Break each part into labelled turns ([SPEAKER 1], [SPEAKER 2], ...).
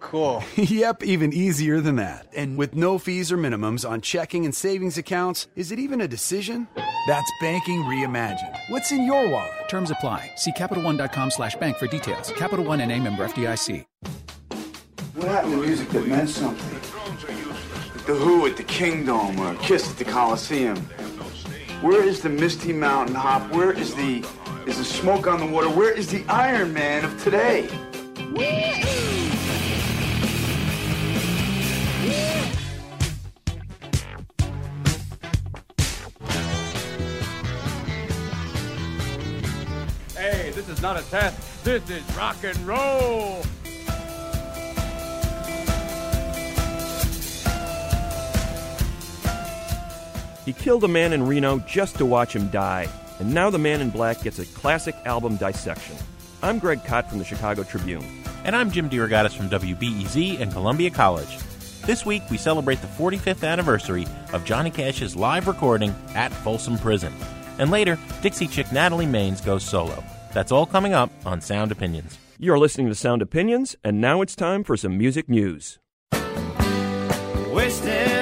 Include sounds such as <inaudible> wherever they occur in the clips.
[SPEAKER 1] Cool. <laughs> yep, even easier than that. And with no fees or minimums on checking and savings accounts, is it even a decision? That's banking reimagined. What's in your wallet?
[SPEAKER 2] Terms apply. See CapitalOne.com slash bank for details. Capital One and a member FDIC.
[SPEAKER 3] What happened to music that meant something? The Who at the Kingdom or Kiss at the Coliseum. Where is the Misty Mountain Hop? Where is the is the smoke on the water? Where is the Iron Man of today?
[SPEAKER 4] Hey, is not a test. This is rock and roll.
[SPEAKER 5] He killed a man in Reno just to watch him die, and now the man in black gets a classic album dissection. I'm Greg Kot from the Chicago Tribune.
[SPEAKER 6] And I'm Jim DeRogatis from WBEZ and Columbia College. This week, we celebrate the 45th anniversary of Johnny Cash's live recording at Folsom Prison. And later, Dixie chick Natalie Maines goes solo. That's all coming up on Sound Opinions.
[SPEAKER 5] You're listening to Sound Opinions, and now it's time for some music news.
[SPEAKER 7] Wasting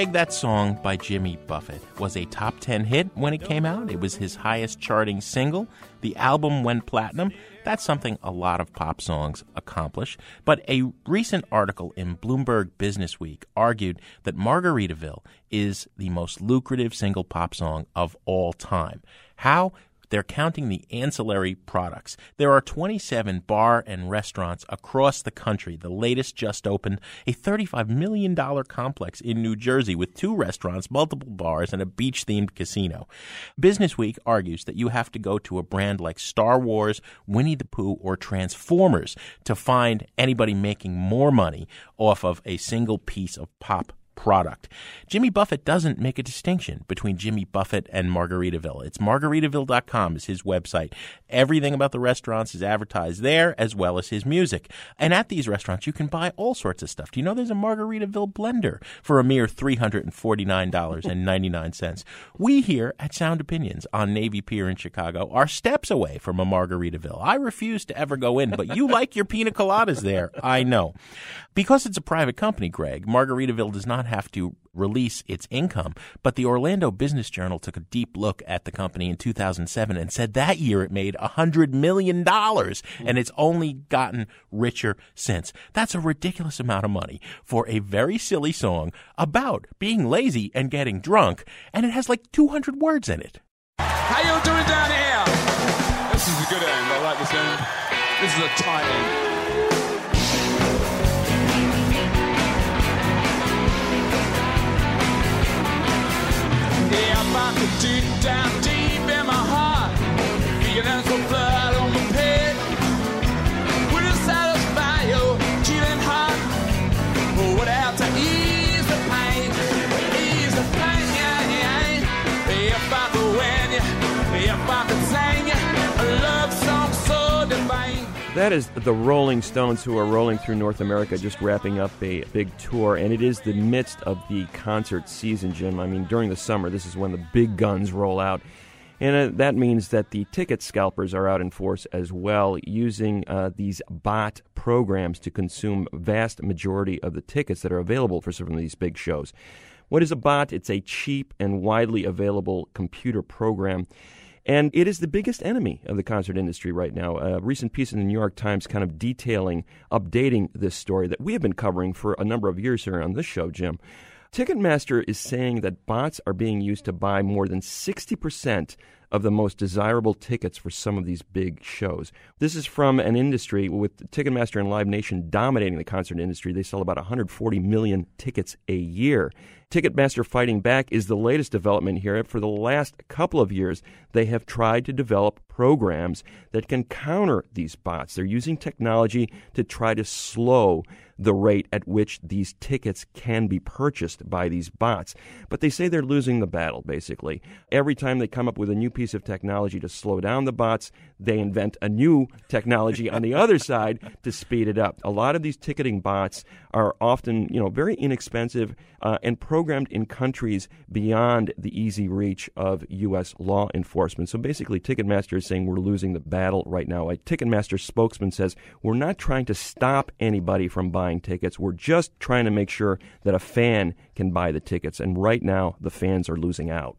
[SPEAKER 6] Greg, that song by Jimmy Buffett was a top 10 hit when it came out. It was his highest charting single. The album went platinum. That's something a lot of pop songs accomplish. But a recent article in Bloomberg Business Week argued that Margaritaville is the most lucrative single pop song of all time. How? They're counting the ancillary products. There are 27 bar and restaurants across the country. The latest just opened a $35 million complex in New Jersey with two restaurants, multiple bars, and a beach themed casino. Business Week argues that you have to go to a brand like Star Wars, Winnie the Pooh, or Transformers to find anybody making more money off of a single piece of pop product. Jimmy Buffett doesn't make a distinction between Jimmy Buffett and Margaritaville. It's margaritaville.com is his website. Everything about the restaurants is advertised there as well as his music. And at these restaurants you can buy all sorts of stuff. Do you know there's a Margaritaville blender for a mere $349.99? We here at Sound Opinions on Navy Pier in Chicago are steps away from a Margaritaville. I refuse to ever go in, but you like your pina coladas there. I know. Because it's a private company, Greg, Margaritaville does not have to release its income. But the Orlando Business Journal took a deep look at the company in 2007 and said that year it made $100 million and it's only gotten richer since. That's a ridiculous amount of money for a very silly song about being lazy and getting drunk. And it has like 200 words in it.
[SPEAKER 4] How you doing down here? This is a good end. I like this end. This is a tight end. Yeah, I'm
[SPEAKER 5] That is the Rolling Stones who are rolling through North America, just wrapping up a big tour. And it is the midst of the concert season, Jim. I mean, during the summer, this is when the big guns roll out. And uh, that means that the ticket scalpers are out in force as well, using uh, these bot programs to consume vast majority of the tickets that are available for some of these big shows. What is a bot? It's a cheap and widely available computer program. And it is the biggest enemy of the concert industry right now. A recent piece in the New York Times kind of detailing, updating this story that we have been covering for a number of years here on this show, Jim. Ticketmaster is saying that bots are being used to buy more than 60% of the most desirable tickets for some of these big shows. This is from an industry with Ticketmaster and Live Nation dominating the concert industry. They sell about 140 million tickets a year. Ticketmaster Fighting Back is the latest development here. For the last couple of years, they have tried to develop programs that can counter these bots. They're using technology to try to slow the rate at which these tickets can be purchased by these bots. But they say they're losing the battle, basically. Every time they come up with a new piece of technology to slow down the bots, they invent a new technology on the other side to speed it up. A lot of these ticketing bots are often, you know, very inexpensive uh, and programmed in countries beyond the easy reach of U.S. law enforcement. So basically, Ticketmaster is saying we're losing the battle right now. A Ticketmaster spokesman says we're not trying to stop anybody from buying tickets. We're just trying to make sure that a fan can buy the tickets. And right now, the fans are losing out.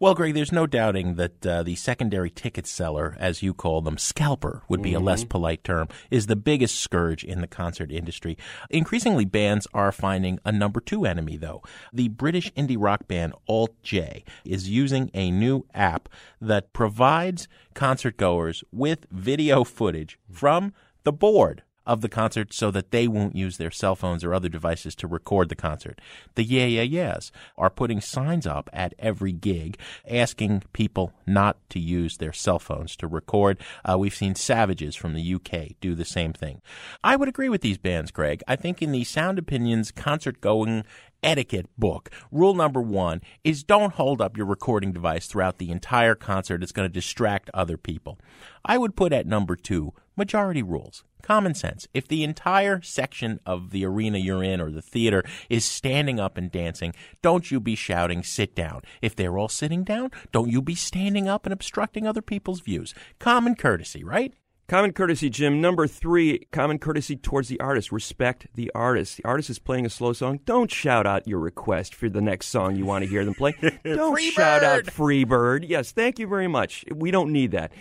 [SPEAKER 6] Well, Greg, there's no doubting that uh, the secondary ticket seller, as you call them, scalper would be
[SPEAKER 5] Mm-hmm.
[SPEAKER 6] a less polite term, is the biggest scourge in the concert industry. Increasingly, bands are finding a number two enemy, though. The British indie rock band Alt J is using a new app that provides concert goers with video footage from the board of the concert so that they won't use their cell phones or other devices to record the concert. The Yeah Yeah Yeahs are putting signs up at every gig asking people not to use their cell phones to record. Uh, we've seen Savages from the UK do the same thing. I would agree with these bands, Greg. I think in the Sound Opinions concert going etiquette book, rule number one is don't hold up your recording device throughout the entire concert. It's going to distract other people. I would put at number two majority rules. Common sense. If the entire section of the arena you're in or the theater is standing up and dancing, don't you be shouting, sit down. If they're all sitting down, don't you be standing up and obstructing other people's views. Common courtesy, right?
[SPEAKER 5] Common courtesy, Jim. Number three, common courtesy towards the artist. Respect the artist. The artist is playing a slow song. Don't shout out your request for the next song you want to hear them play. <laughs> Don't shout out free bird. Yes, thank you very much. We don't need that.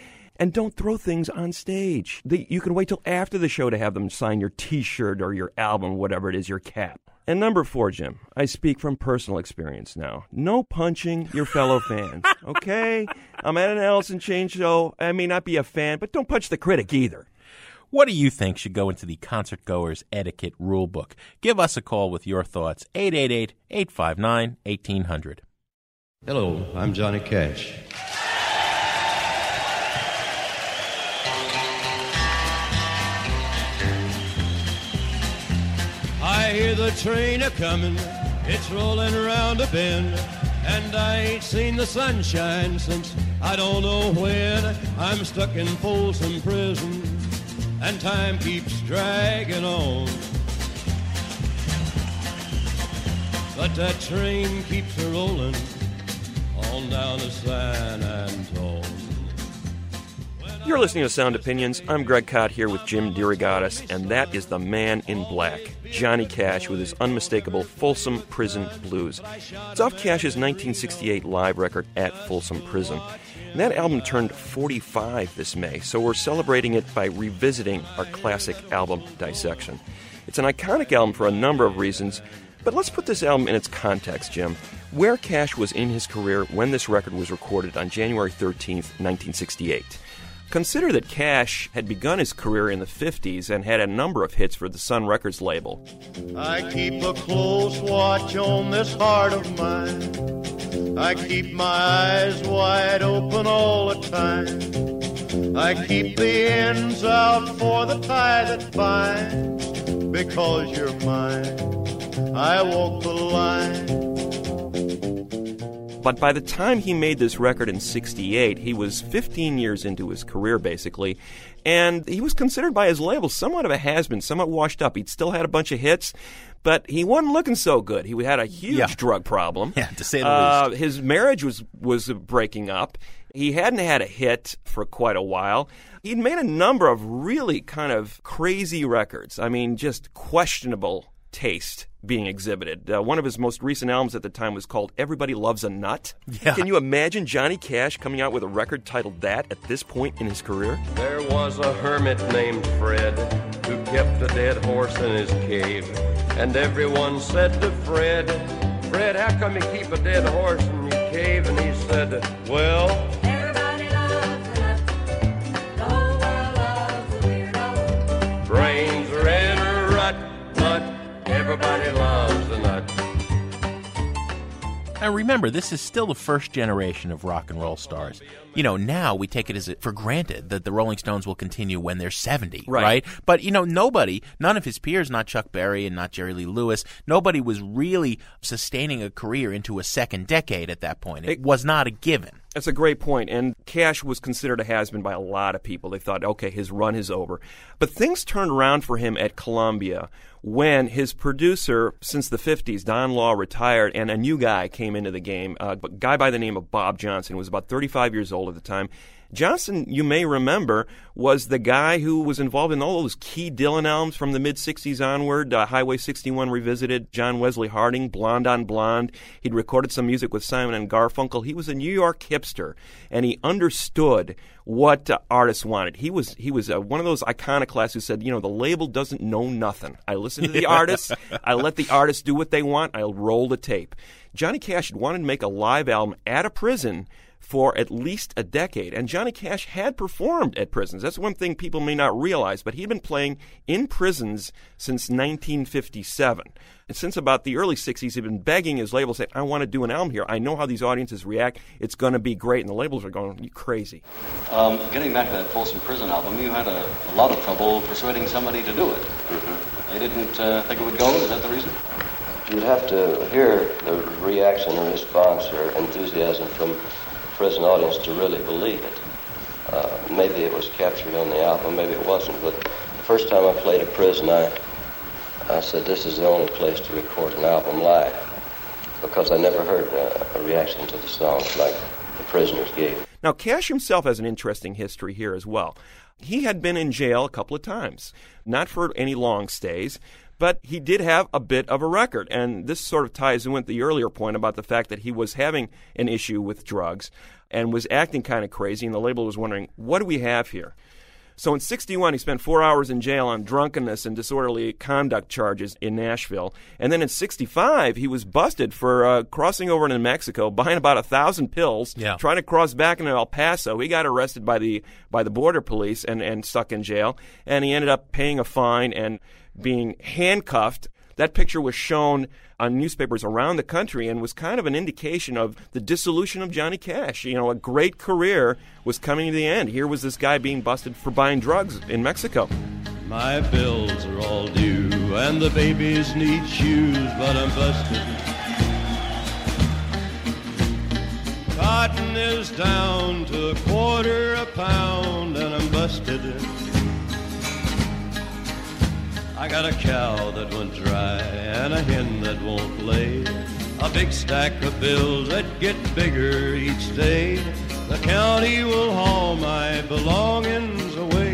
[SPEAKER 5] And don't throw things on stage. The, you can wait till after the show to have them sign your T-shirt or your album, whatever it is, your cap. And number four, Jim, I speak from personal experience now. No punching your fellow fans, <laughs> okay? I'm at an Alice in Chain show. I may not be a fan, but don't punch the critic either.
[SPEAKER 6] What do you think should go into the concert goers etiquette rule book? Give us a call with your thoughts. 888 859 1800.
[SPEAKER 8] Hello, I'm Johnny Cash.
[SPEAKER 7] Hear the train a comin', it's rollin' around a bend, and I ain't seen the sunshine since I don't know when. I'm stuck in Folsom Prison, and time keeps dragging on. But that train keeps a rollin' on down to San Antone.
[SPEAKER 5] You're listening to Sound Opinions. I'm Greg Kot here with Jim DeRogatis, and that is the man in black, Johnny Cash, with his unmistakable Folsom Prison Blues. It's off Cash's 1968 live record at Folsom Prison. And that album turned 45 this May, so we're celebrating it by revisiting our classic album dissection. It's an iconic album for a number of reasons, but let's put this album in its context, Jim. Where Cash was in his career when this record was recorded on January 13th, 1968. Consider that Cash had begun his career in the 50s and had a number of hits for the Sun Records label.
[SPEAKER 7] I keep a close watch on this heart of mine. I keep my eyes wide open all the time. I keep the ends out for the tie that binds. Because you're mine, I walk the line.
[SPEAKER 5] But by the time he made this record in 68, he was 15 years into his career, basically. And he was considered by his label somewhat of a has been, somewhat washed up. He'd still had a bunch of hits, but he wasn't looking so good. He had a huge
[SPEAKER 6] Yeah.
[SPEAKER 5] drug problem. <laughs>
[SPEAKER 6] Yeah, to say the
[SPEAKER 5] Uh,
[SPEAKER 6] least.
[SPEAKER 5] His marriage was, was breaking up. He hadn't had a hit for quite a while. He'd made a number of really kind of crazy records. I mean, just questionable taste being exhibited. Uh, one of his most recent albums at the time was called Everybody Loves a Nut.
[SPEAKER 6] Yeah.
[SPEAKER 5] Can you imagine Johnny Cash coming out with a record titled that at this point in his career?
[SPEAKER 9] There was a hermit named Fred who kept a dead horse in his cave. And everyone said to Fred, Fred, how come you keep a dead horse in your cave? And he said, Well,
[SPEAKER 6] Now remember, this is still the first generation of rock and roll stars. You know, now we take it as for granted that the Rolling Stones will continue when they're 70,
[SPEAKER 5] Right.
[SPEAKER 6] right? But, you know, nobody, none of his peers, not Chuck Berry and not Jerry Lee Lewis, nobody was really sustaining a career into a second decade at that point. It, was not a given.
[SPEAKER 5] That's a great point. And Cash was considered a has been by a lot of people. They thought, okay, his run is over. But things turned around for him at Columbia when his producer, since the 50s, Don Law, retired and a new guy came into the game. Uh, a guy by the name of Bob Johnson, who was about 35 years old at the time. Johnson, you may remember, was the guy who was involved in all those key Dylan albums from the mid 60s onward. Uh, Highway 61 Revisited, John Wesley Harding, Blonde on Blonde. He'd recorded some music with Simon and Garfunkel. He was a New York hipster, and he understood what uh, artists wanted. He was he was uh, one of those iconoclasts who said, you know, the label doesn't know nothing. I listen to the <laughs> artists. I let the artists do what they want. I'll roll the tape. Johnny Cash had wanted to make a live album at a prison for at least a decade. And Johnny Cash had performed at prisons. That's one thing people may not realize, but he'd been playing in prisons since 1957. And since about the early 60s, he'd been begging his label, saying, I want to do an album here. I know how these audiences react. It's going to be great. And the labels are going, you crazy.
[SPEAKER 10] Um, getting back to that Folsom Prison album, you had a, a lot of trouble persuading somebody to do it. They didn't uh, think it would go. Is that the reason?
[SPEAKER 11] You'd have to hear the reaction or response or enthusiasm from the prison audience to really believe it. Uh, maybe it was captured on the album, maybe it wasn't. But the first time I played a prison, I, I said this is the only place to record an album live because I never heard uh, a reaction to the songs like the prisoners gave.
[SPEAKER 5] Now, Cash himself has an interesting history here as well. He had been in jail a couple of times, not for any long stays, but he did have a bit of a record. And this sort of ties in with the earlier point about the fact that he was having an issue with drugs and was acting kind of crazy, and the label was wondering, what do we have here? So in 61, he spent four hours in jail on drunkenness and disorderly conduct charges in Nashville. And then in 65, he was busted for uh, crossing over into Mexico, <laughs> buying about a thousand pills,
[SPEAKER 6] Yeah.
[SPEAKER 5] trying to cross back into El Paso. He got arrested by the by the border police and, and stuck in jail. And he ended up paying a fine and being handcuffed. That picture was shown on newspapers around the country and was kind of an indication of the dissolution of Johnny Cash. You know, a great career was coming to the end. Here was this guy being busted for buying drugs in Mexico.
[SPEAKER 7] My bills are all due, and the babies need shoes, but I'm busted. Cotton is down to a quarter a pound, and I'm busted. I got a cow that went dry, and a hen that won't lay. A big stack of bills that get bigger each day. The county will haul my belongings away.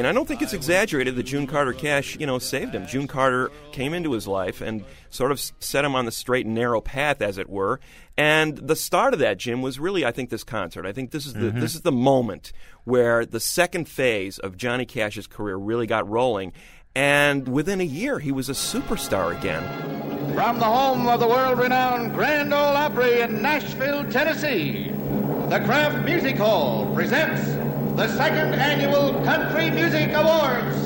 [SPEAKER 5] And I don't think it's exaggerated that June Carter Cash, you know, saved him. June Carter came into his life and sort of set him on the straight and narrow path, as it were. And the start of that, Jim, was really, I think, this concert. I think this is the
[SPEAKER 6] Mhm.
[SPEAKER 5] this is the moment where the second phase of Johnny Cash's career really got rolling. And within a year, he was a superstar again.
[SPEAKER 12] From the home of the world-renowned Grand Ole Opry in Nashville, Tennessee, the Kraft Music Hall presents the second annual Country Music Awards.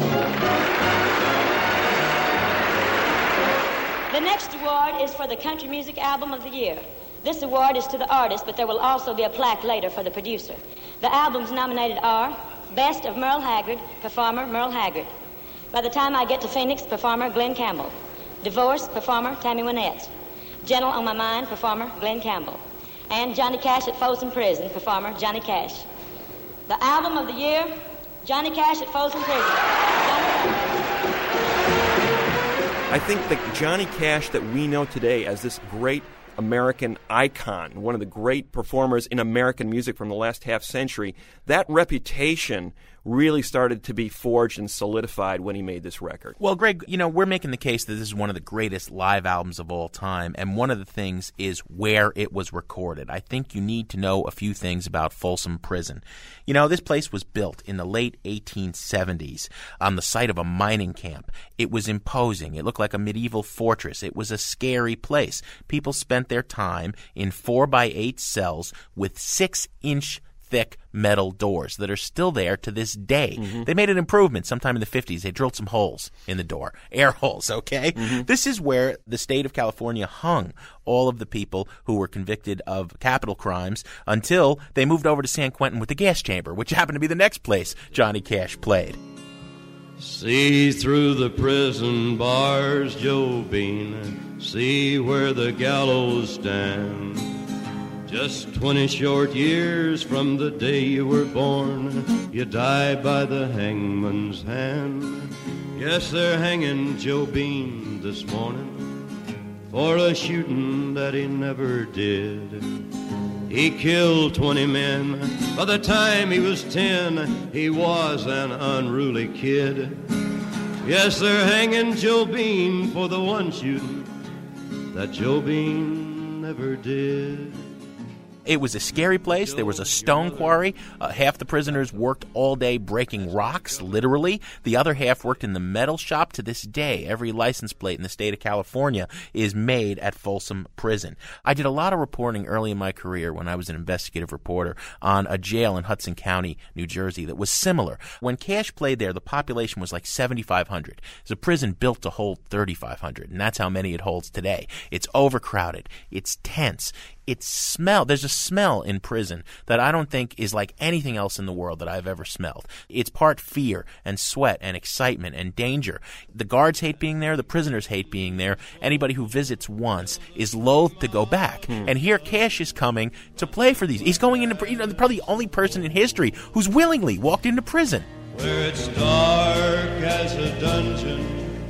[SPEAKER 13] The next award is for the Country Music Album of the Year. This award is to the artist, but there will also be a plaque later for the producer. The albums nominated are Best of Merle Haggard, performer Merle Haggard. By the time I get to Phoenix, performer Glen Campbell. Divorce, performer Tammy Wynette. Gentle on my mind, performer Glen Campbell. And Johnny Cash at Folsom Prison, performer Johnny Cash. The album of the year, Johnny Cash at Folsom Prison.
[SPEAKER 5] I think the Johnny Cash that we know today as this great American icon, one of the great performers in American music from the last half century, that reputation really started to be forged and solidified when he made this record.
[SPEAKER 6] Well, Greg, you know, we're making the case that this is one of the greatest live albums of all time, and one of the things is where it was recorded. I think you need to know a few things about Folsom Prison. You know, this place was built in the late 1870s on the site of a mining camp. It was imposing. It looked like a medieval fortress. It was a scary place. People spent their time in four by eight cells with six inch thick metal doors that are still there to this day.
[SPEAKER 5] Mm-hmm.
[SPEAKER 6] They made an improvement sometime in the 50s. They drilled some holes in the door, <laughs> air holes, okay?
[SPEAKER 5] Mm-hmm.
[SPEAKER 6] This is where the state of California hung all of the people who were convicted of capital crimes until they moved over to San Quentin with the gas chamber, which <laughs> happened to be the next place Johnny Cash played.
[SPEAKER 8] See through the prison bars, Joe Bean. See where the gallows stand. Just 20 short years from the day you were born, you die by the hangman's hand. Yes, they're hanging Joe Bean this morning for a shooting that he never did. He killed 20 men. By the time he was 10, he was an unruly kid. Yes, they're hanging Joe Bean for the one shooting that Joe Bean never did.
[SPEAKER 6] It was a scary place. There was a stone quarry. Uh, half the prisoners worked all day breaking rocks, literally. The other half worked in the metal shop. To this day, every license plate in the state of California is made at Folsom Prison. I did a lot of reporting early in my career when I was an investigative reporter on a jail in Hudson County, New Jersey that was similar. When Cash played there, the population was like 7,500. It's a prison built to hold 3,500, and that's how many it holds today. It's overcrowded. It's tense it smell there's a smell in prison that I don't think is like anything else in the world that I've ever smelled. It's part fear and sweat and excitement and danger. The guards hate being there, the prisoners hate being there. Anybody who visits once is loath to go back.
[SPEAKER 5] Hmm.
[SPEAKER 6] And here Cash is coming to play for these. He's going into you know probably the only person in history who's willingly walked into prison.
[SPEAKER 7] Where it's dark as a dungeon,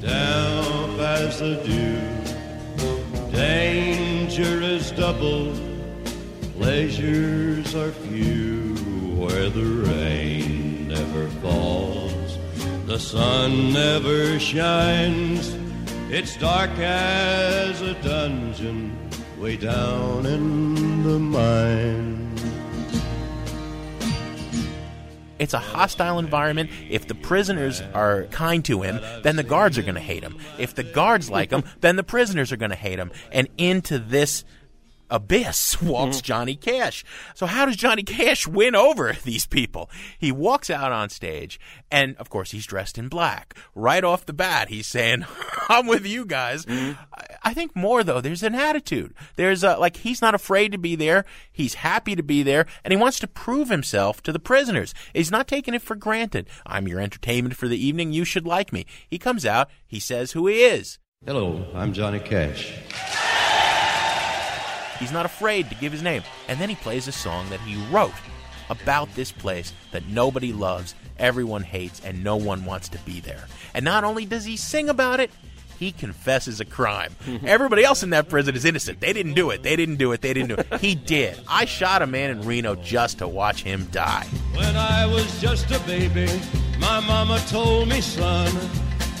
[SPEAKER 7] damp as the dew. Danger is double, pleasures are few. Where the rain never falls, the sun never shines. It's dark as a dungeon, way down in the mine.
[SPEAKER 6] It's a hostile environment. If the prisoners are kind to him, then the guards are going to hate him. If the guards like him, then the prisoners are going to hate him. And into this abyss <laughs> walks mm-hmm. Johnny Cash. So how does Johnny Cash win over <laughs> these people? He walks out on stage and of course he's dressed in black. Right off the bat he's saying, <laughs> "I'm with you guys." Mm-hmm. I, I think more though, there's an attitude. There's a like he's not afraid to be there. He's happy to be there and he wants to prove himself to the prisoners. He's not taking it for granted. I'm your entertainment for the evening. You should like me. He comes out, he says who he is.
[SPEAKER 8] Hello, I'm Johnny Cash.
[SPEAKER 6] He's not afraid to give his name. And then he plays a song that he wrote about this place that nobody loves, everyone hates, and no one wants to be there. And not only does he sing about it, he confesses a crime. <laughs> Everybody else in that prison is innocent. They didn't do it. They didn't do it. They didn't do it. He did. I shot a man in Reno just to watch him die.
[SPEAKER 7] When I was just a baby, my mama told me, son,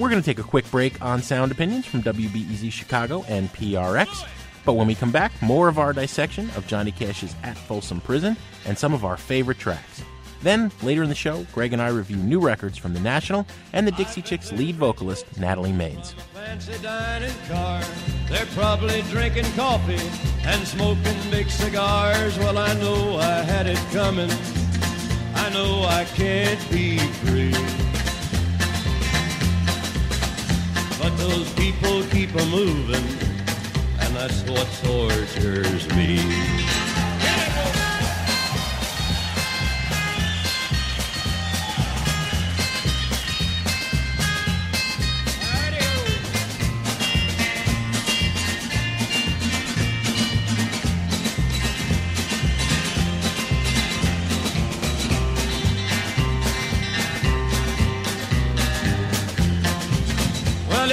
[SPEAKER 6] We're going to take a quick break on sound opinions from WBEZ Chicago and PRX. But when we come back, more of our dissection of Johnny Cash's At Folsom Prison and some of our favorite tracks. Then, later in the show, Greg and I review new records from The National and the Dixie Chicks lead vocalist, Natalie Maines.
[SPEAKER 8] They're probably drinking coffee and smoking big cigars. Well, I know I had it coming. I know I can't be free. Those people keep a moving, and that's what tortures me.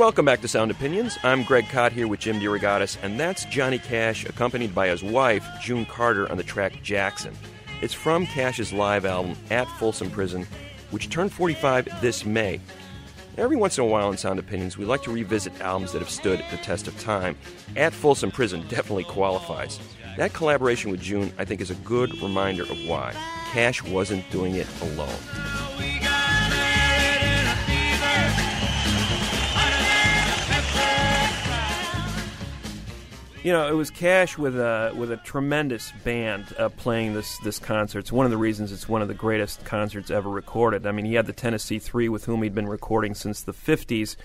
[SPEAKER 5] Welcome back to Sound Opinions. I'm Greg Kot here with Jim DeRogatis, and that's Johnny Cash, accompanied by his wife, June Carter, on the track Jackson. It's from Cash's live album, At Folsom Prison, which turned 45 this May. Every once in a while in Sound Opinions, we like to revisit albums that have stood the test of time. At Folsom Prison definitely qualifies. That collaboration with June, I think, is a good reminder of why. Cash wasn't doing it alone. You know, it was Cash with a with a tremendous band uh, playing this this concert. It's one of the reasons it's one of the greatest concerts ever recorded. I mean, he had the Tennessee Three with whom he'd been recording since the '50s,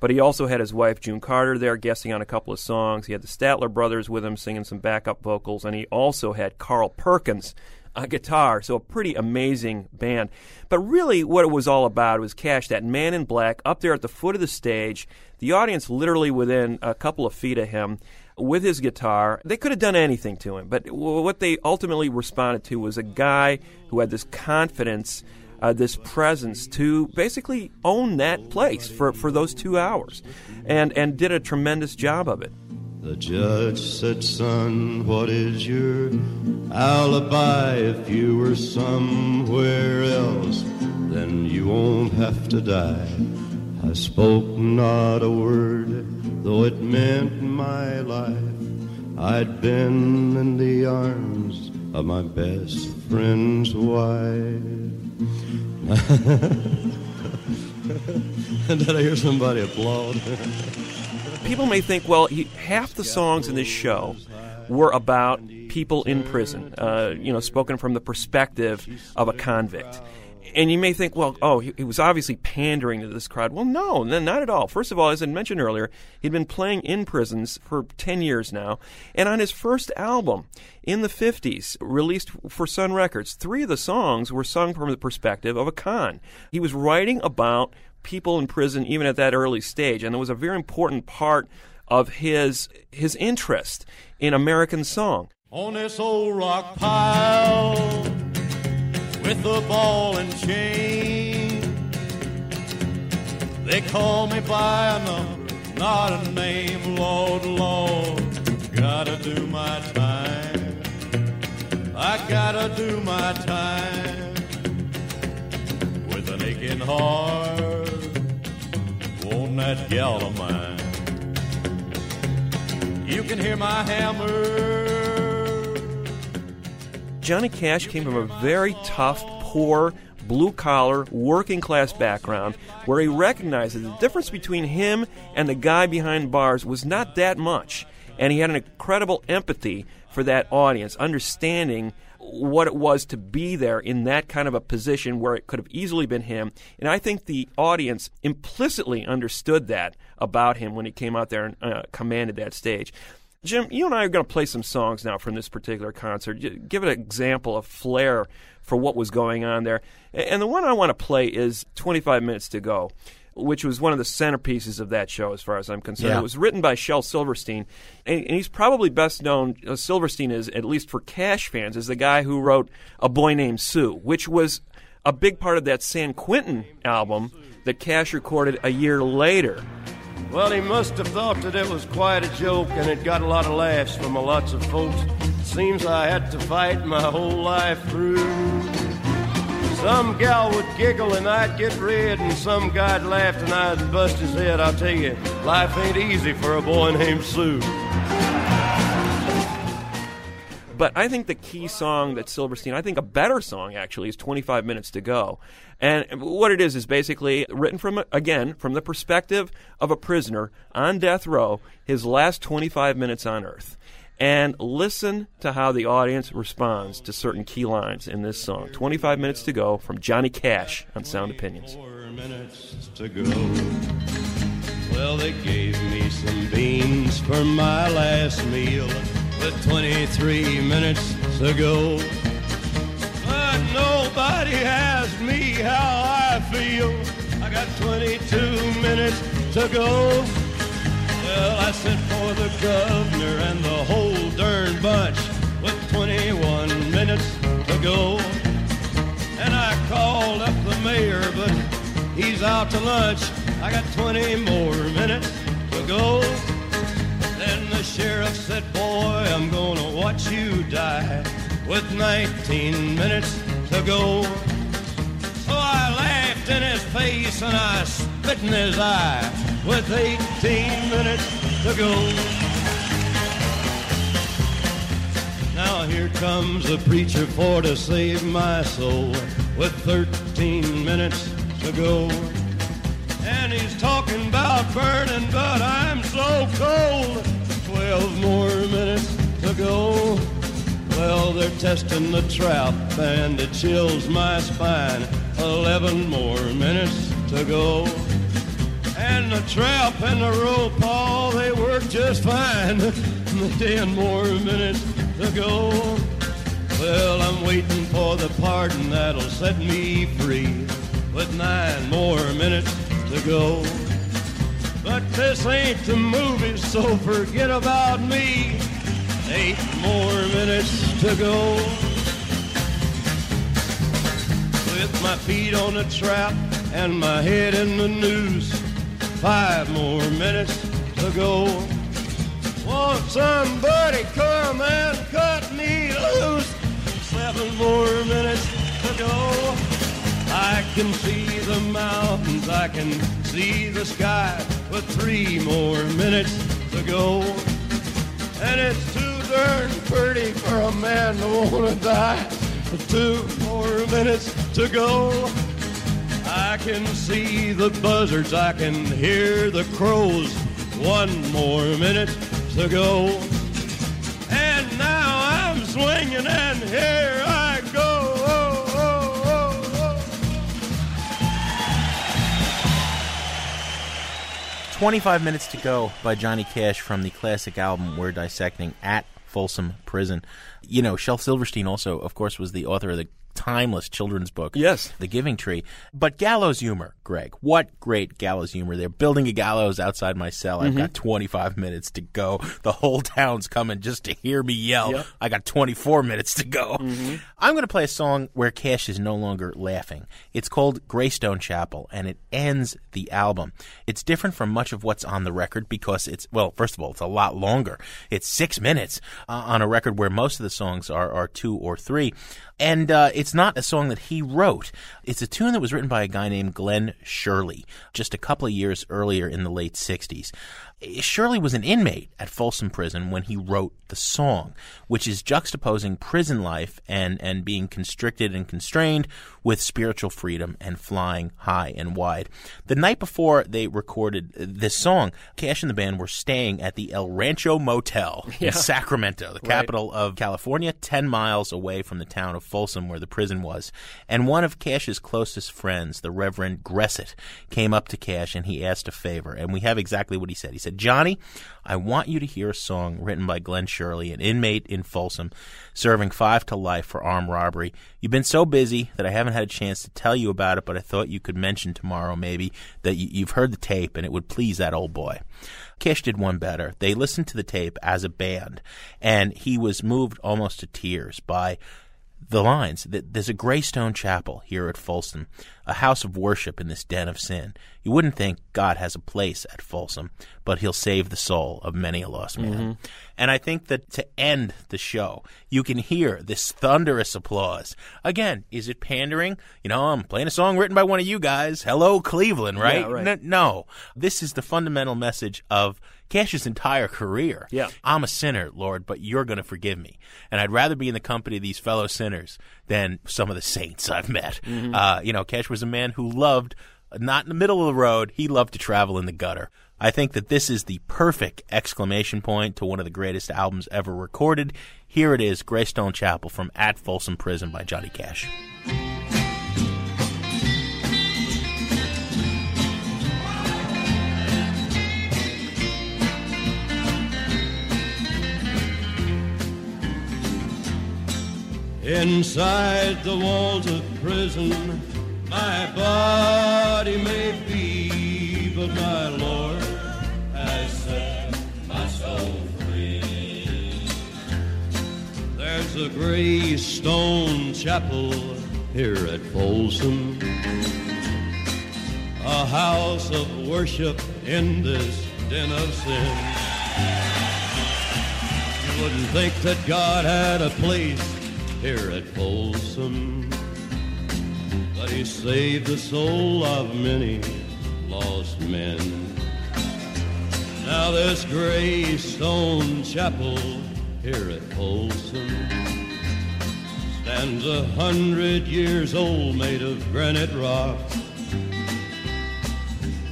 [SPEAKER 5] but he also had his wife June Carter there guessing on a couple of songs. He had the Statler brothers with him singing some backup vocals, and he also had Carl Perkins on guitar. So a pretty amazing band. But really, what it was all about was Cash, that man in black, up there at the foot of the stage. The audience literally within a couple of feet of him with his guitar. They could have done anything to him, but what they ultimately responded to was a guy who had this confidence, uh, this presence to basically own that place for, for those two hours, and and did a tremendous job of it.
[SPEAKER 8] The judge said, Son, what is your alibi? If you were somewhere else, then you won't have to die. I spoke not a word, though it meant my life. I'd been in the arms of my best friend's wife. <laughs> Did I hear somebody applaud?
[SPEAKER 5] People may think, well, half the songs in this show were about people in prison, uh, you know, spoken from the perspective of a convict. And you may think, well, oh, he, he, was obviously pandering to this crowd. Well, no, no, not at all. First of all, as I mentioned earlier, he'd been playing in prisons for 10 years now. And on his first album in the 50s, released for Sun Records, three of the songs were sung from the perspective of a con. He was writing about people in prison even at that early stage. And it was a very important part of his, his interest in American song.
[SPEAKER 8] On this old rock pile with the ball and chain. They call me by a number, not a name, Lord, Lord. Gotta do my time. I gotta do my time with an aching heart. Won't that gal of mine? You can hear my hammer.
[SPEAKER 5] Johnny Cash came from a very tough, poor, blue collar, working class background where he recognized that the difference between him and the guy behind bars was not that much. And he had an incredible empathy for that audience, understanding what it was to be there in that kind of a position where it could have easily been him. And I think the audience implicitly understood that about him when he came out there and uh, commanded that stage. Jim, you and I are going to play some songs now from this particular concert. Give an example of flair for what was going on there. And the one I want to play is 25 Minutes to Go, which was one of the centerpieces of that show, as far as I'm concerned.
[SPEAKER 6] Yeah.
[SPEAKER 5] It was written by Shel Silverstein, and, and he's probably best known, uh, Silverstein is, at least for Cash fans, as the guy who wrote A Boy Named Sue, which was a big part of that San Quentin album that Cash recorded a year later.
[SPEAKER 8] Well, he must have thought that it was quite a joke, and it got a lot of laughs from a lots of folks. Seems I had to fight my whole life through. Some gal would giggle and I'd get red, and some guy'd laugh and I'd bust his head. I'll tell you, life ain't easy for a boy named Sue.
[SPEAKER 5] But I think the key song that Silverstein, I think a better song actually, is 25 Minutes to Go. And what it is is basically written from, again, from the perspective of a prisoner on death row, his last 25 minutes on earth. And listen to how the audience responds to certain key lines in this song. 25 Minutes to Go from Johnny Cash on Sound Opinions.
[SPEAKER 8] minutes to go. Well, they gave me some beans for my last meal with 23 minutes to go. But nobody asked me how I feel. I got 22 minutes to go. Well, I sent for the governor and the whole darn bunch with 21 minutes to go. And I called up the mayor, but he's out to lunch. I got 20 more minutes to go. Then the sheriff said, Boy, I'm gonna watch you die with 19 minutes to go. So I laughed in his face and I spit in his eye with 18 minutes to go. Now here comes a preacher for to save my soul with 13 minutes to go. And he's talking about burning, but I'm so cold. 12 more minutes to go. Well, they're testing the trap and it chills my spine. 11 more minutes to go. And the trap and the rope, all they work just fine. <laughs> 10 more minutes to go. Well, I'm waiting for the pardon that'll set me free. With nine more minutes to go. But this ain't the movies, so forget about me. Eight more minutes to go. With my feet on the trap and my head in the noose. Five more minutes to go. Won't somebody come and cut me loose? Seven more minutes to go. I can see the mountains, I can see the sky with three more minutes to go. And it's too darn pretty for a man to want to die. Two more minutes to go. I can see the buzzards, I can hear the crows. One more minute to go.
[SPEAKER 6] 25 Minutes to Go by Johnny Cash from the classic album We're Dissecting at Folsom Prison. You know, Shel Silverstein also, of course, was the author of the timeless children's book,
[SPEAKER 5] Yes.
[SPEAKER 6] The Giving Tree. But gallows humor, Greg. What great gallows humor. They're building a gallows outside my cell. I've got 25 minutes to go. The whole town's coming just to hear me yell.
[SPEAKER 5] Yep.
[SPEAKER 6] I got 24 minutes to go.
[SPEAKER 5] Mhm.
[SPEAKER 6] I'm going to play a song where Cash is no longer laughing. It's called Greystone Chapel, and it ends the album. It's different from much of what's on the record because it's, well, first of all, it's a lot longer. It's six minutes uh, on a record where most of the songs are, are two or three. And uh, it's not a song that he wrote. It's a tune that was written by a guy named Glen Sherley just a couple of years earlier in the late 60s. Sherley was an inmate at Folsom Prison when he wrote the song, which is juxtaposing prison life and, and being constricted and constrained with spiritual freedom and flying high and wide. The night before they recorded this song, Cash and the band were staying at the El Rancho Motel <laughs>
[SPEAKER 5] Yeah.
[SPEAKER 6] in Sacramento, the
[SPEAKER 5] Right.
[SPEAKER 6] capital of California, 10 miles away from the town of Folsom where the Prison was. And one of Cash's closest friends, the Reverend Gressett, came up to Cash and he asked a favor. And we have exactly what he said. He said, Johnny, I want you to hear a song written by Glen Sherley, an inmate in Folsom, serving five to life for armed robbery. You've been so busy that I haven't had a chance to tell you about it, but I thought you could mention tomorrow maybe that you, you've heard the tape and it would please that old boy. Cash did one better. They listened to the tape as a band, and he was moved almost to tears by the lines that there's a Greystone Chapel here at Folsom, a house of worship in this den of sin. You wouldn't think God has a place at Folsom, but he'll save the soul of many a lost man.
[SPEAKER 5] Mm-hmm.
[SPEAKER 6] And I think that to end the show, you can hear this thunderous applause. Again, is it pandering? You know, I'm playing a song written by one of you guys. Hello, Cleveland, right?
[SPEAKER 5] Yeah, right.
[SPEAKER 6] No. This is the fundamental message of Cash's entire career.
[SPEAKER 5] Yeah.
[SPEAKER 6] I'm a sinner, Lord, but you're going to forgive me. And I'd rather be in the company of these fellow sinners than some of the saints I've met.
[SPEAKER 5] Mhm.
[SPEAKER 6] Uh, you know, Cash was a man who loved, not in the middle of the road, he loved to travel in the gutter. I think that this is the perfect exclamation point to one of the greatest albums ever recorded. Here it is, Greystone Chapel from At Folsom Prison by Johnny Cash.
[SPEAKER 8] Inside the walls of prison, my body may be, but my Lord has set my soul free. There's a gray stone chapel here at Folsom, a house of worship in this den of sin. You wouldn't think that God had a place here at Folsom. But he saved the soul of many lost men. Now this gray stone chapel here at Folsom stands a hundred years old made of granite rock.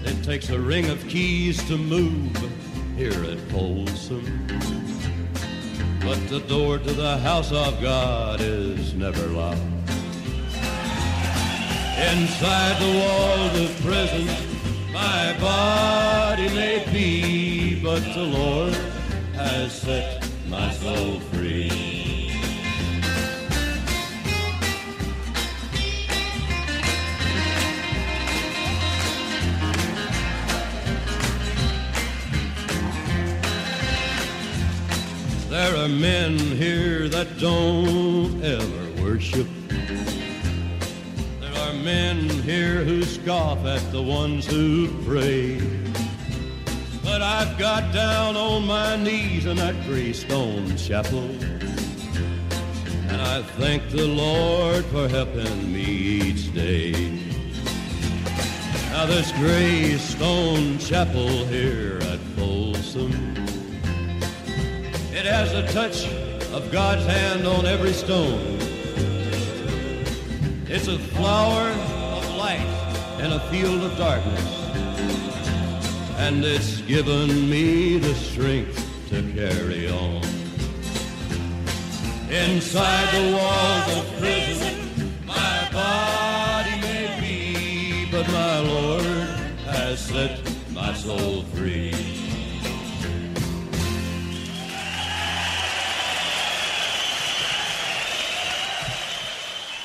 [SPEAKER 8] It takes a ring of keys to move here at Folsom. But the door to the house of God is never locked. Inside the walls of prison, my body may be, but the Lord has set my soul free. There are men here that don't ever worship. There are men here who scoff at the ones who pray. But I've got down on my knees in that gray stone chapel. And I thank the Lord for helping me each day. Now this gray stone chapel here at Folsom. It has a touch of God's hand on every stone. It's a flower of light in a field of darkness. And it's given me the strength to carry on. Inside the walls of prison, my body may be, but my Lord has set my soul free.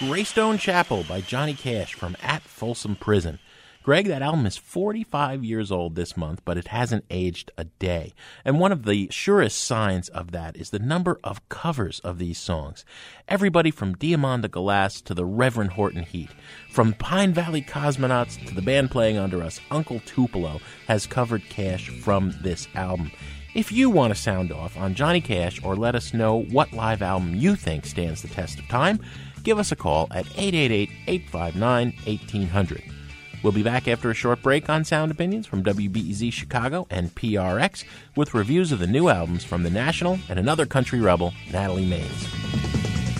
[SPEAKER 6] Greystone Chapel by Johnny Cash from At Folsom Prison. Greg, that album is 45 years old this month, but it hasn't aged a day. And one of the surest signs of that is the number of covers of these songs. Everybody from Diamanda Galas to the Reverend Horton Heat, from Pine Valley Cosmonauts to the band playing under us, Uncle Tupelo has covered Cash from this album. If you want to sound off on Johnny Cash or let us know what live album you think stands the test of time, give us a call at 888 859 1800. We'll be back after a short break on Sound Opinions from WBEZ Chicago and PRX with reviews of the new albums from The National and another country rebel, Natalie Maines.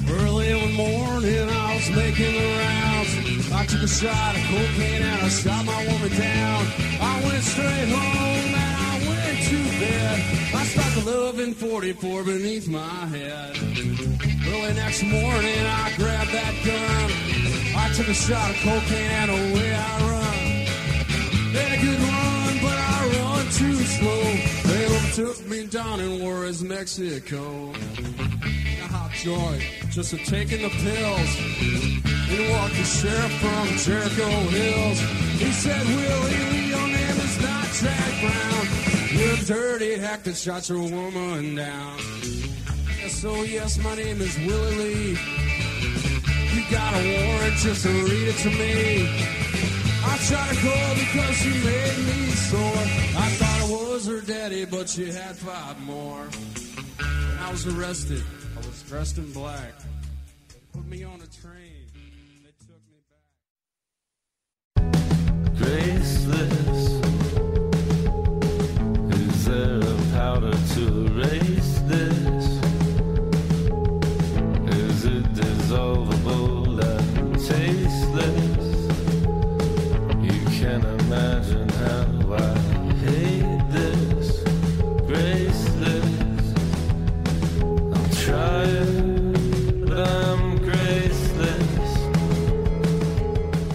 [SPEAKER 4] Early one morning, I was making the rounds. I took a shot of cocaine and I shot my woman down. I went straight home and I went to bed. I start to loving 44 beneath my head. Early next morning, I grabbed that gun. I took a shot of cocaine and away I run. Had a good run, but I run too slow. They overtook me down in Juarez, Mexico. A hot joy, just a taking the pills. And walked the sheriff from Jericho Hills. He said, Willie your name is not Jack Brown. You're a dirty hack that shot your woman down. Yes, so yes, my name is Willie Lee. You got a warrant just to read it to me. I tried to go because she made me sore. I thought it was her daddy, but she had five more. I was arrested, I was dressed in black. They put me on a train. They took me
[SPEAKER 14] back. graceless. A powder to erase?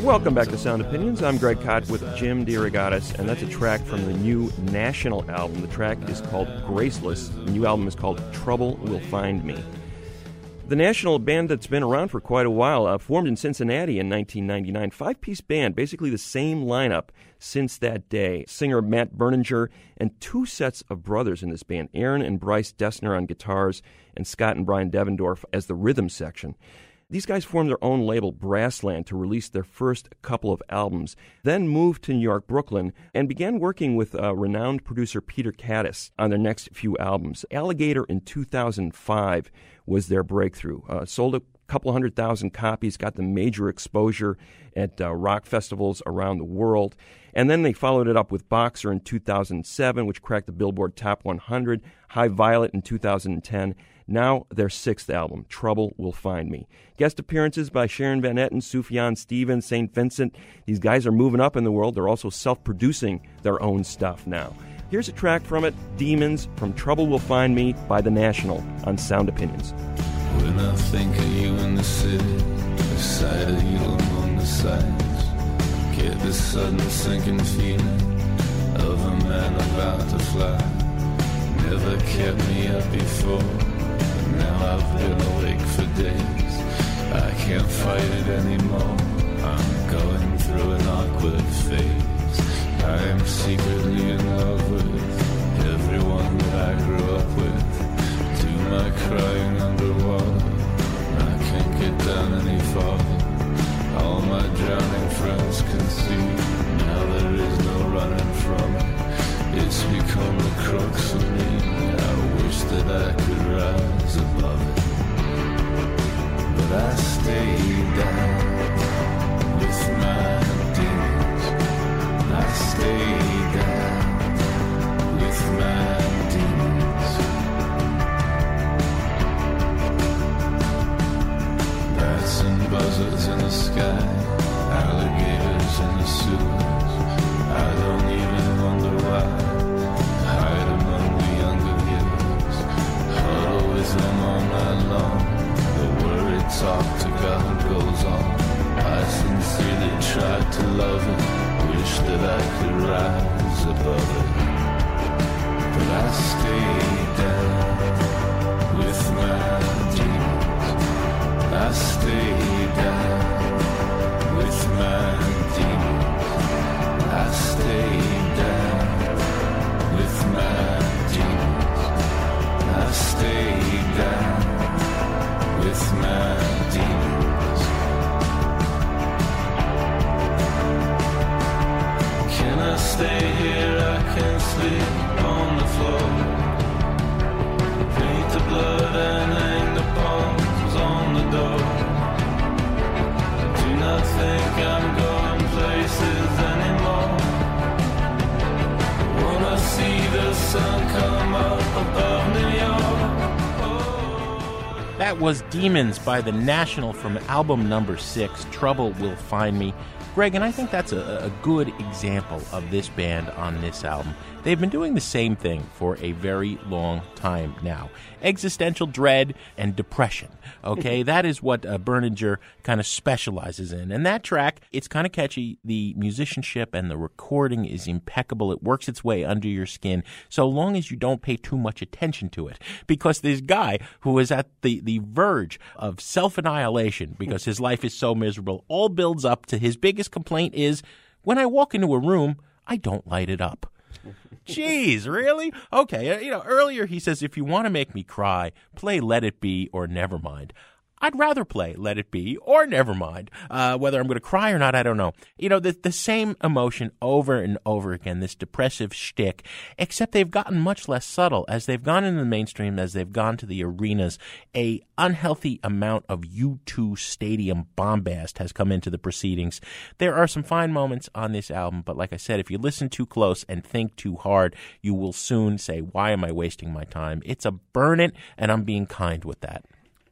[SPEAKER 5] Welcome back to Sound Opinions. I'm Greg Kot with Jim DeRogatis, and that's a track from the new National album. The track is called Graceless. The new album is called Trouble Will Find Me. The National band that's been around for quite a while, uh, formed in Cincinnati in 1999, five piece band, basically the same lineup since that day. Singer Matt Berninger and two sets of brothers in this band, Aaron and Bryce Dessner on guitars, and Scott and Brian Devendorf as the rhythm section. These guys formed their own label, Brassland, to release their first couple of albums, then moved to New York, Brooklyn, and began working with uh, renowned producer Peter Katis on their next few albums. Alligator in 2005 was their breakthrough. Uh, sold a couple hundred thousand copies, got the major exposure at uh, rock festivals around the world. And then they followed it up with Boxer in 2007, which cracked the Billboard Top 100, High Violet in 2010. Now their sixth album, Trouble Will Find Me. Guest appearances by Sharon Van Etten, Sufjan Stevens, St. Vincent. These guys are moving up in the world. They're also self producing their own stuff now. Here's a track from it Demons from Trouble Will Find Me by The National on Sound Opinions.
[SPEAKER 14] When I think of you in the city, the sight of you the get this sudden sinking feeling of a man about to fly. Never kept me up before, now I've been awake for days. I can't fight it anymore. I'm going through an awkward phase. I am secretly in love with everyone that I grew up with. Do my crying underwater. I can't get down any farther. All my drowning friends can see. Now there is no running from it. It's become the crux of I stay down
[SPEAKER 6] was Demons by The National from album number six, Trouble Will Find Me. Greg, and I think that's a, a good example of this band on this album. They've been doing the same thing for a very long time now existential dread and depression. Okay, <laughs> that is what uh, Berninger kind of specializes in. And that track, it's kind of catchy. The musicianship and the recording is impeccable. It works its way under your skin so long as you don't pay too much attention to it. Because this guy who is at the, the verge of self annihilation because his life is so miserable all builds up to his biggest complaint is when I walk into a room, I don't light it up. <laughs> Jeez, really? Okay, uh, you know, earlier he says if you want to make me cry, play Let It Be or Nevermind. I'd rather play Let It Be or Nevermind. Uh, whether I'm going to cry or not, I don't know. You know, the, the same emotion over and over again, this depressive shtick, except they've gotten much less subtle. As they've gone into the mainstream, as they've gone to the arenas, a unhealthy amount of U2 stadium bombast has come into the proceedings. There are some fine moments on this album, but like I said, if you listen too close and think too hard, you will soon say, why am I wasting my time? It's a burn it, and I'm being kind with that.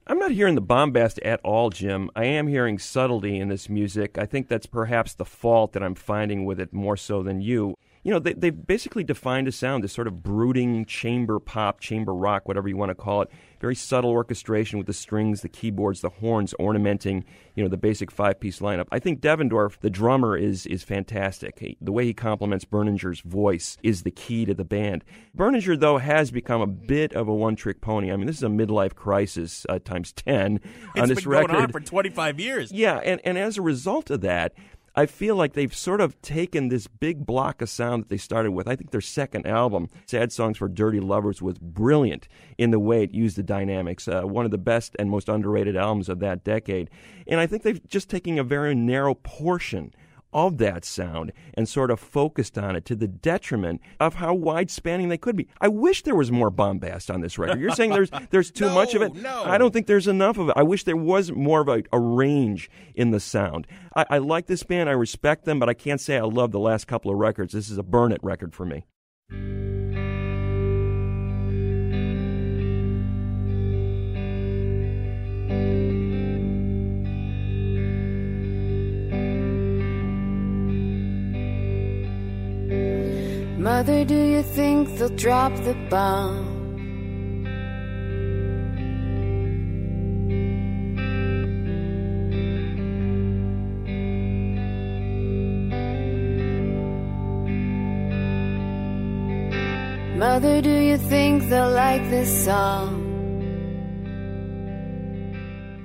[SPEAKER 5] I'm not hearing the bombast at all, Jim. I am hearing subtlety in this music. I think that's perhaps the fault that I'm finding with it more so than you. You know, they, they've basically defined a sound, this sort of brooding chamber pop, chamber rock, whatever you want to call it. Very subtle orchestration with the strings, the keyboards, the horns ornamenting, you know, the basic five-piece lineup. I think Devendorf, the drummer, is is fantastic. He, the way he complements Berninger's voice is the key to the band. Berninger, though, has become a bit of a one-trick pony. I mean, this is a midlife crisis uh, times ten
[SPEAKER 6] It's
[SPEAKER 5] on this
[SPEAKER 6] been
[SPEAKER 5] record.
[SPEAKER 6] going on for 25 years.
[SPEAKER 5] Yeah, and, and as a result of that, I feel like they've sort of taken this big block of sound that they started with. I think their second album, Sad Songs for Dirty Lovers, was brilliant in the way it used the dynamics. Uh, one of the best and most underrated albums of that decade. And I think they've just taken a very narrow portion of that sound and sort of focused on it to the detriment of how wide spanning they could be. I wish there was more bombast on this record. You're saying there's <laughs> there's too much of it.
[SPEAKER 6] no.
[SPEAKER 5] I don't think there's enough of it. I wish there was more of a, a range in the sound. I, I like this band. I respect them, but I can't say I love the last couple of records. This is a burn it record for me.
[SPEAKER 15] Mother, do you think they'll drop the bomb? Mother, do you think they'll like this song?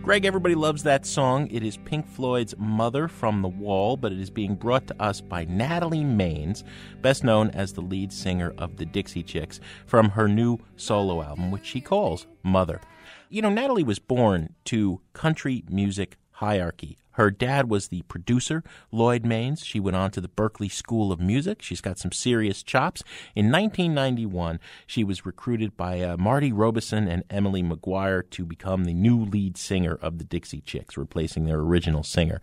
[SPEAKER 6] Greg, everybody loves that song. It is Pink Floyd's Mother from the Wall, but it is being brought to us by Natalie Maines, best known as the lead singer of the Dixie Chicks, from her new solo album, which she calls Mother. You know, Natalie was born to country music hierarchy. Her dad was the producer, Lloyd Maines. She went on to the Berklee School of Music. She's got some serious chops. In 1991, she was recruited by uh, Marty Robison and Emily Maguire to become the new lead singer of the Dixie Chicks, replacing their original singer.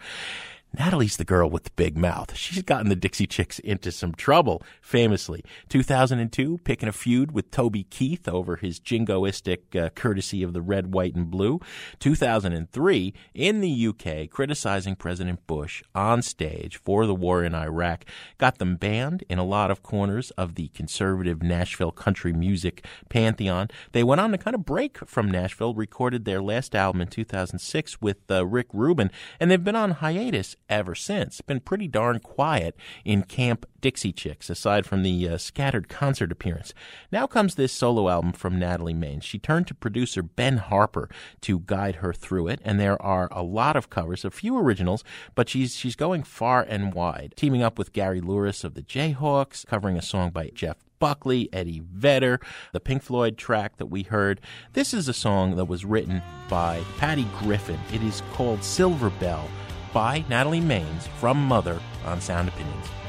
[SPEAKER 6] Natalie's the girl with the big mouth. She's gotten the Dixie Chicks into some trouble, famously. 2002, picking a feud with Toby Keith over his jingoistic uh, courtesy of the red, white, and blue. 2003, in the UK, criticizing President Bush on stage for the war in Iraq. Got them banned in a lot of corners of the conservative Nashville country music pantheon. They went on to kind of break from Nashville, recorded their last album in 2006 with uh, Rick Rubin, and they've been on hiatus ever since. Been pretty darn quiet in Camp Dixie Chicks, aside from the uh, scattered concert appearance. Now comes this solo album from Natalie Maines. She turned to producer Ben Harper to guide her through it, and there are a lot of covers, a few originals, but she's she's going far and wide, teaming up with Gary Louris of the Jayhawks, covering a song by Jeff Buckley, Eddie Vedder, the Pink Floyd track that we heard. This is a song that was written by Patty Griffin. It is called Silver Bell by Natalie Maines from Mother on Sound Opinions.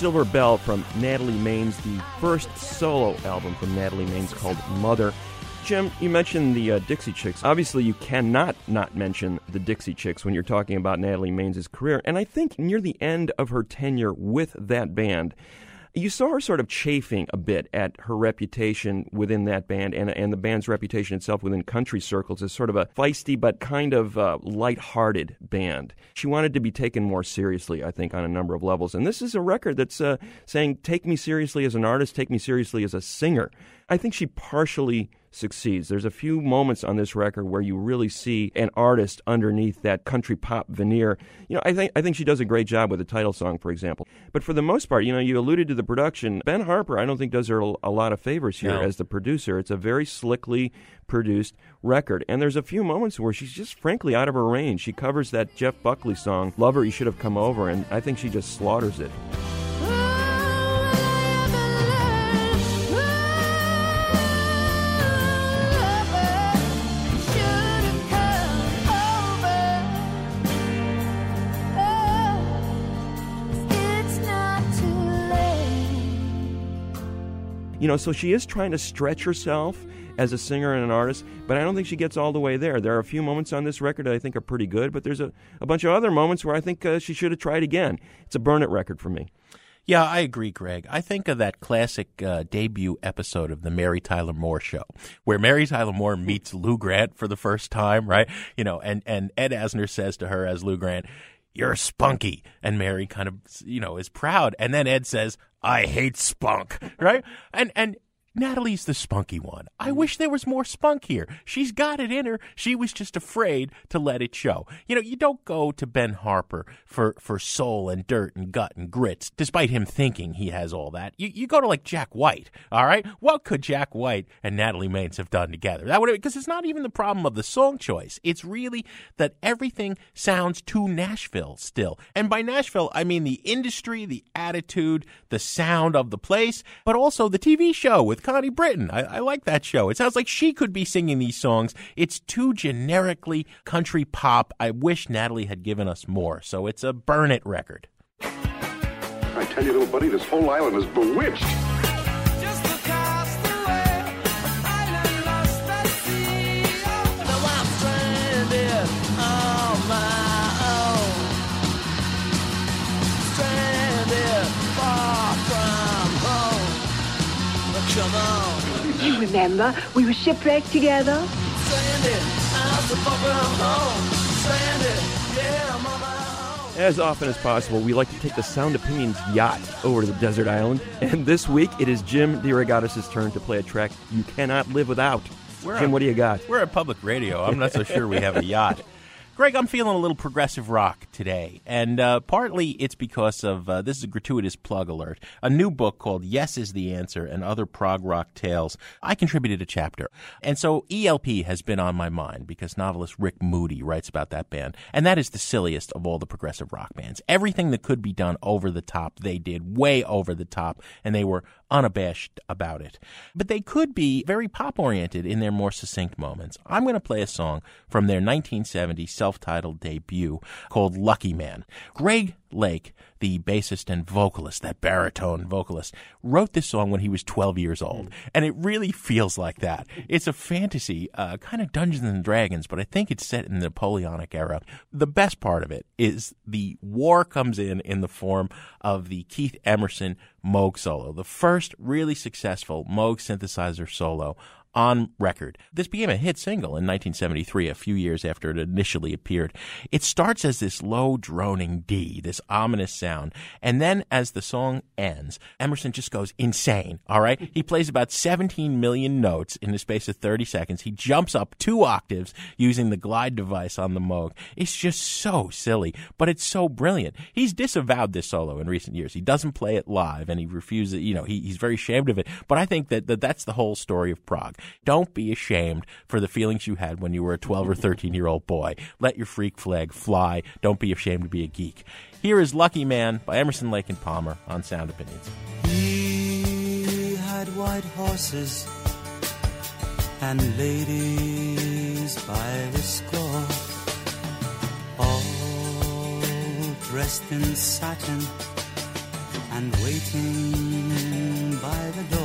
[SPEAKER 15] Silver Bell
[SPEAKER 5] from Natalie Maines, the first solo album from Natalie Maines called Mother. Jim, you mentioned the uh, Dixie Chicks. Obviously, you cannot not mention the Dixie Chicks when you're talking about Natalie Maines' career. And I think near the end of her tenure with that band, you saw her sort of chafing a bit at her reputation within that band and, and the band's reputation itself within country circles as sort of a feisty but kind of uh, light-hearted band. She wanted to be taken more seriously, I think, on a number of levels. And this is a record that's uh, saying, take me seriously as an artist, take me seriously as a singer. I think she partially succeeds. There's a few moments on this record where you really see an artist underneath that country pop veneer. You know, I think I think she does a great job with the title song, for example. But for the most part, you know, you alluded to the production. Ben Harper, I don't think does her a lot of favors here
[SPEAKER 6] No.
[SPEAKER 5] as the producer. It's a very slickly produced record, and there's a few moments where she's just frankly out of her range. She covers that Jeff Buckley song, "Lover, You Should Have Come Over," and I think she just slaughters it. You know, so she is trying to stretch herself as a singer and an artist, but I don't think she gets all the way there. There are a few moments on this record that I think are pretty good, but there's a, a bunch of other moments where I think uh, she should have tried again. It's a burn it record for me.
[SPEAKER 6] Yeah, I agree, Greg. I think of that classic uh, debut episode of the Mary Tyler Moore show, where Mary Tyler Moore meets Lou Grant for the first time, right? You know, and, and Ed Asner says to her as Lou Grant, you're spunky. And Mary kind of, you know, is proud. And then Ed says, I hate spunk, <laughs> right? And, and, Natalie's the spunky one. I mm-hmm. wish there was more spunk here. She's got it in her. She was just afraid to let it show. You know, you don't go to Ben Harper for, for soul and dirt and gut and grits, despite him thinking he has all that. You, you go to like Jack White, all right? What could Jack White and Natalie Maines have done together? That would because it's not even the problem of the song choice. It's really that everything sounds too Nashville still. And by Nashville, I mean the industry, the attitude, the sound of the place, but also the TV show with Connie Britton. I, I like that show. It sounds like she could be singing these songs. It's too generically country pop. I wish Natalie had given us more. So it's a burn it record.
[SPEAKER 16] I tell you, little buddy, this whole island is bewitched.
[SPEAKER 17] Remember, we were shipwrecked together.
[SPEAKER 5] As often as possible, we like to take the Sound Opinions yacht over to the desert island. And this week, it is Jim DeRogatis' turn to play a track you cannot live without.
[SPEAKER 6] We're
[SPEAKER 5] Jim,
[SPEAKER 6] on-
[SPEAKER 5] what do you got?
[SPEAKER 6] We're at public radio. I'm not so sure we have a yacht. <laughs> Greg, I'm feeling a little progressive rock today, and uh, partly it's because of uh, this is a gratuitous plug alert. A new book called "Yes Is the Answer" and other prog rock tales. I contributed a chapter, and so ELP has been on my mind because novelist Rick Moody writes about that band, and that is the silliest of all the progressive rock bands. Everything that could be done over the top, they did way over the top, and they were unabashed about it. But they could be very pop oriented in their more succinct moments. I'm going to play a song from their 1970 self titled debut called Lucky Man. Greg Lake, the bassist and vocalist, that baritone vocalist, wrote this song when he was 12 years old. And it really feels like that. It's a fantasy, uh, kind of Dungeons and Dragons, but I think it's set in the Napoleonic era. The best part of it is the war comes in in the form of the Keith Emerson Moog solo, the first really successful Moog synthesizer solo on record. This became a hit single in 1973, a few years after it initially appeared. It starts as this low droning D, this ominous sound, and then as the song ends, Emerson just goes insane, all right? He plays about 17 million notes in the space of 30 seconds. He jumps up two octaves using the glide device on the Moog. It's just so silly, but it's so brilliant. He's disavowed this solo in recent years. He doesn't play it live and he refuses, you know, he, he's very ashamed of it. But I think that, that that's the whole story of prog. Don't be ashamed for the feelings you had when you were a 12 or 13 year old boy. Let your freak flag fly. Don't be ashamed to be a geek. Here is Lucky Man by Emerson, Lake and Palmer on Sound Opinions.
[SPEAKER 18] He had white horses and ladies by the score, all dressed in satin and waiting by the door.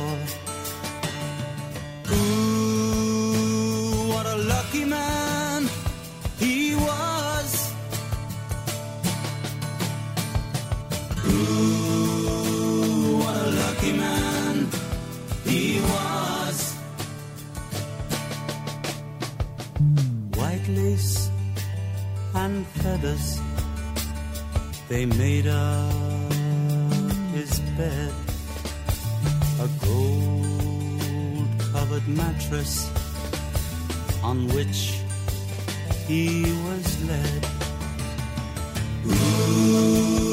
[SPEAKER 18] They made up his bed. A gold covered mattress on which he was led. Ooh,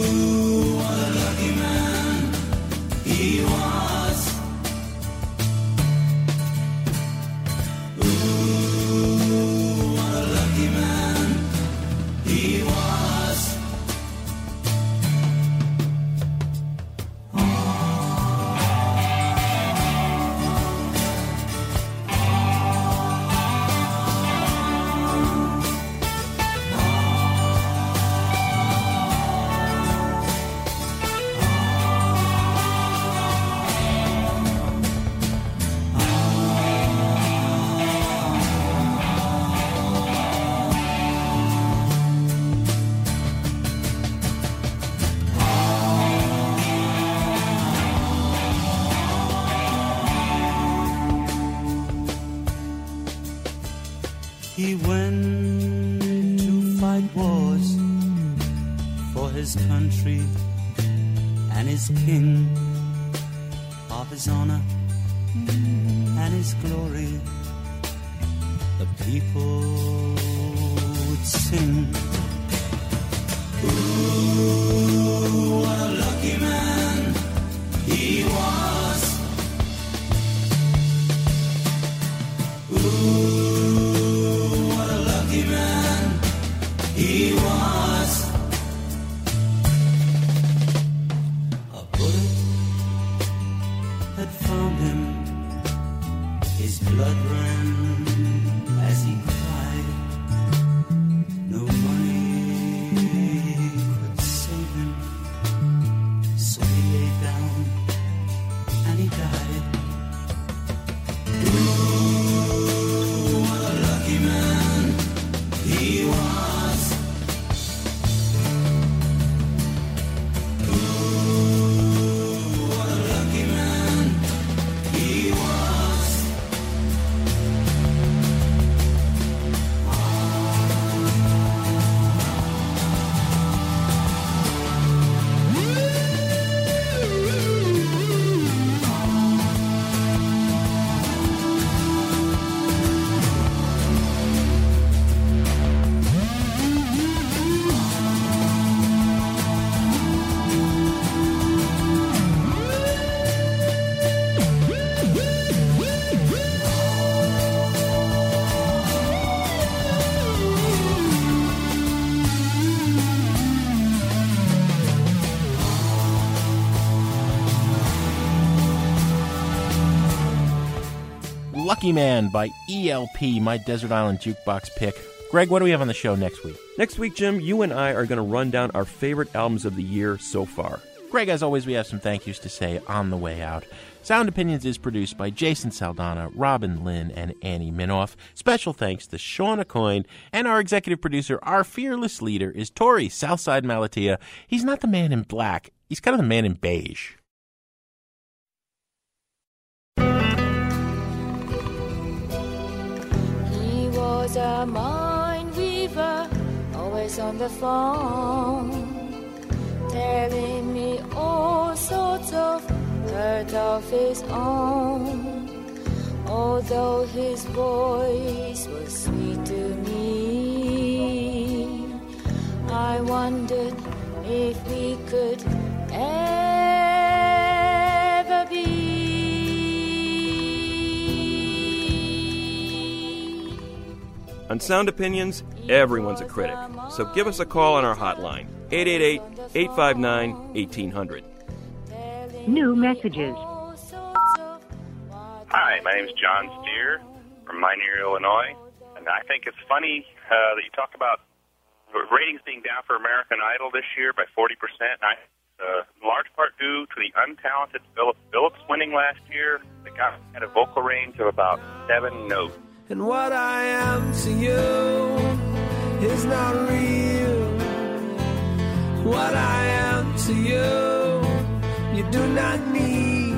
[SPEAKER 18] Man
[SPEAKER 6] by ELP, my Desert Island Jukebox pick. Greg, what do we have on the show next week?
[SPEAKER 5] Next week, Jim, you and I are going to run down our favorite albums of the year so far.
[SPEAKER 6] Greg, as always, we have some thank yous to say on the way out. Sound Opinions is produced by Jason Saldanha, Robin Linn, and Annie Minoff. Special thanks to Shauna Coyne, and our executive producer, our fearless leader, is Torey Southside Malatia. He's not the man in black, he's kind of the man in beige.
[SPEAKER 19] A mind weaver, always on the phone, telling me all sorts of hurt of his own. Although his voice was sweet to me, I wondered if we could ever
[SPEAKER 5] On Sound Opinions, everyone's a critic. So give us a call on our hotline, 888 859 1800.
[SPEAKER 20] New messages.
[SPEAKER 21] Hi, my name is John Steer from Minier, Illinois, and I think it's funny uh, that you talk about ratings being down for American Idol this year by 40%. And I uh, in large part due to the untalented Phillip Phillips winning last year. The guy had a vocal range of about seven notes.
[SPEAKER 22] And what I am to you is not real. What I am to you, you do not need.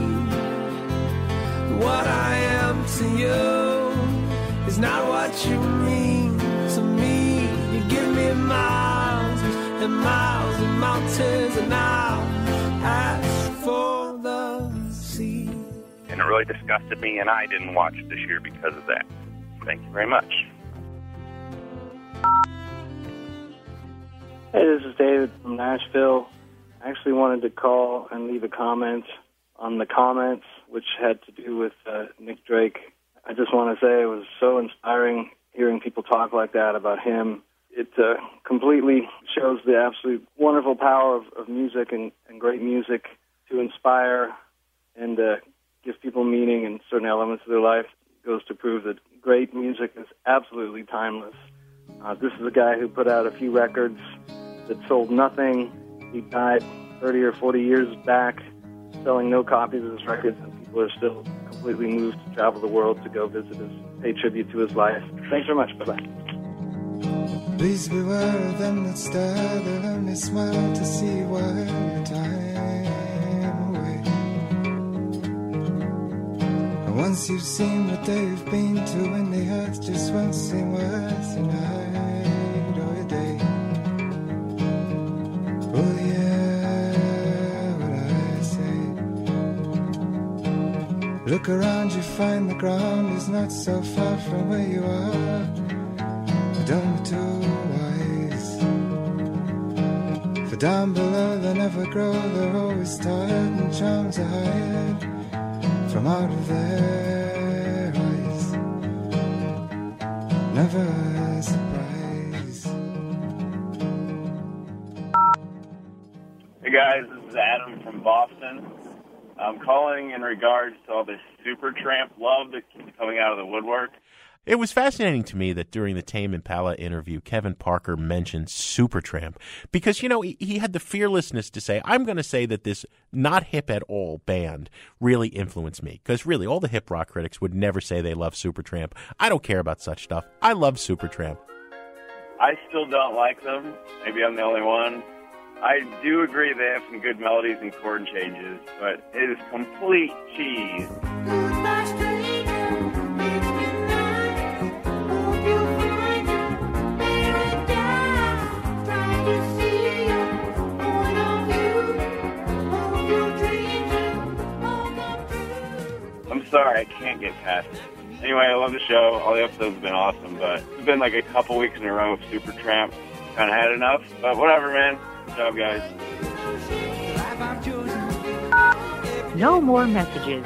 [SPEAKER 22] What I am to you is not what you mean to me. You give me miles and miles and mountains, and I'll ask for the sea.
[SPEAKER 21] And it really disgusted me, and I didn't watch this year because of that. Thank you very much.
[SPEAKER 23] Hey, this is David from Nashville. I actually wanted to call and leave a comment on the comments, which had to do with uh, Nick Drake. I just want to say it was so inspiring hearing people talk like that about him. It uh, completely shows the absolute wonderful power of, of music and, and great music to inspire and uh, give people meaning in certain elements of their life. Goes to prove that great music is absolutely timeless. Uh, this is a guy who put out a few records that sold nothing. He died 30 or 40 years back, selling no copies of his records, and people are still completely moved to travel the world to go visit his, pay tribute to his life. Thanks very much. Bye bye.
[SPEAKER 22] Please beware of them that stare, they only smile to see why time once you've seen what they've been to, and the earth just won't seem worth your night or your day. Oh yeah, what I say. Look around, you find the ground is not so far from where you are. Don't be too wise. For down below they never grow, they're always tired and charms are hired of their. Never.
[SPEAKER 21] Hey guys, this is Adam from Boston. I'm calling in regards to all this Supertramp love that keeps coming out of the woodwork.
[SPEAKER 6] It was fascinating to me that during the Tame Impala interview, Kevin Parker mentioned Supertramp because, you know, he, he had the fearlessness to say, I'm going to say that this not hip at all band really influenced me. Because really, all the hip rock critics would never say they love Supertramp. I don't care about such stuff. I love Supertramp.
[SPEAKER 21] I still don't like them. Maybe I'm the only one. I do agree they have some good melodies and chord changes, but it is complete cheese. Sorry, I can't get past it. Anyway, I love the show. All the episodes have been awesome, but it's been like a couple weeks in a row of Supertramp. Kind of had enough, but whatever, man. Good job, guys.
[SPEAKER 20] No more messages.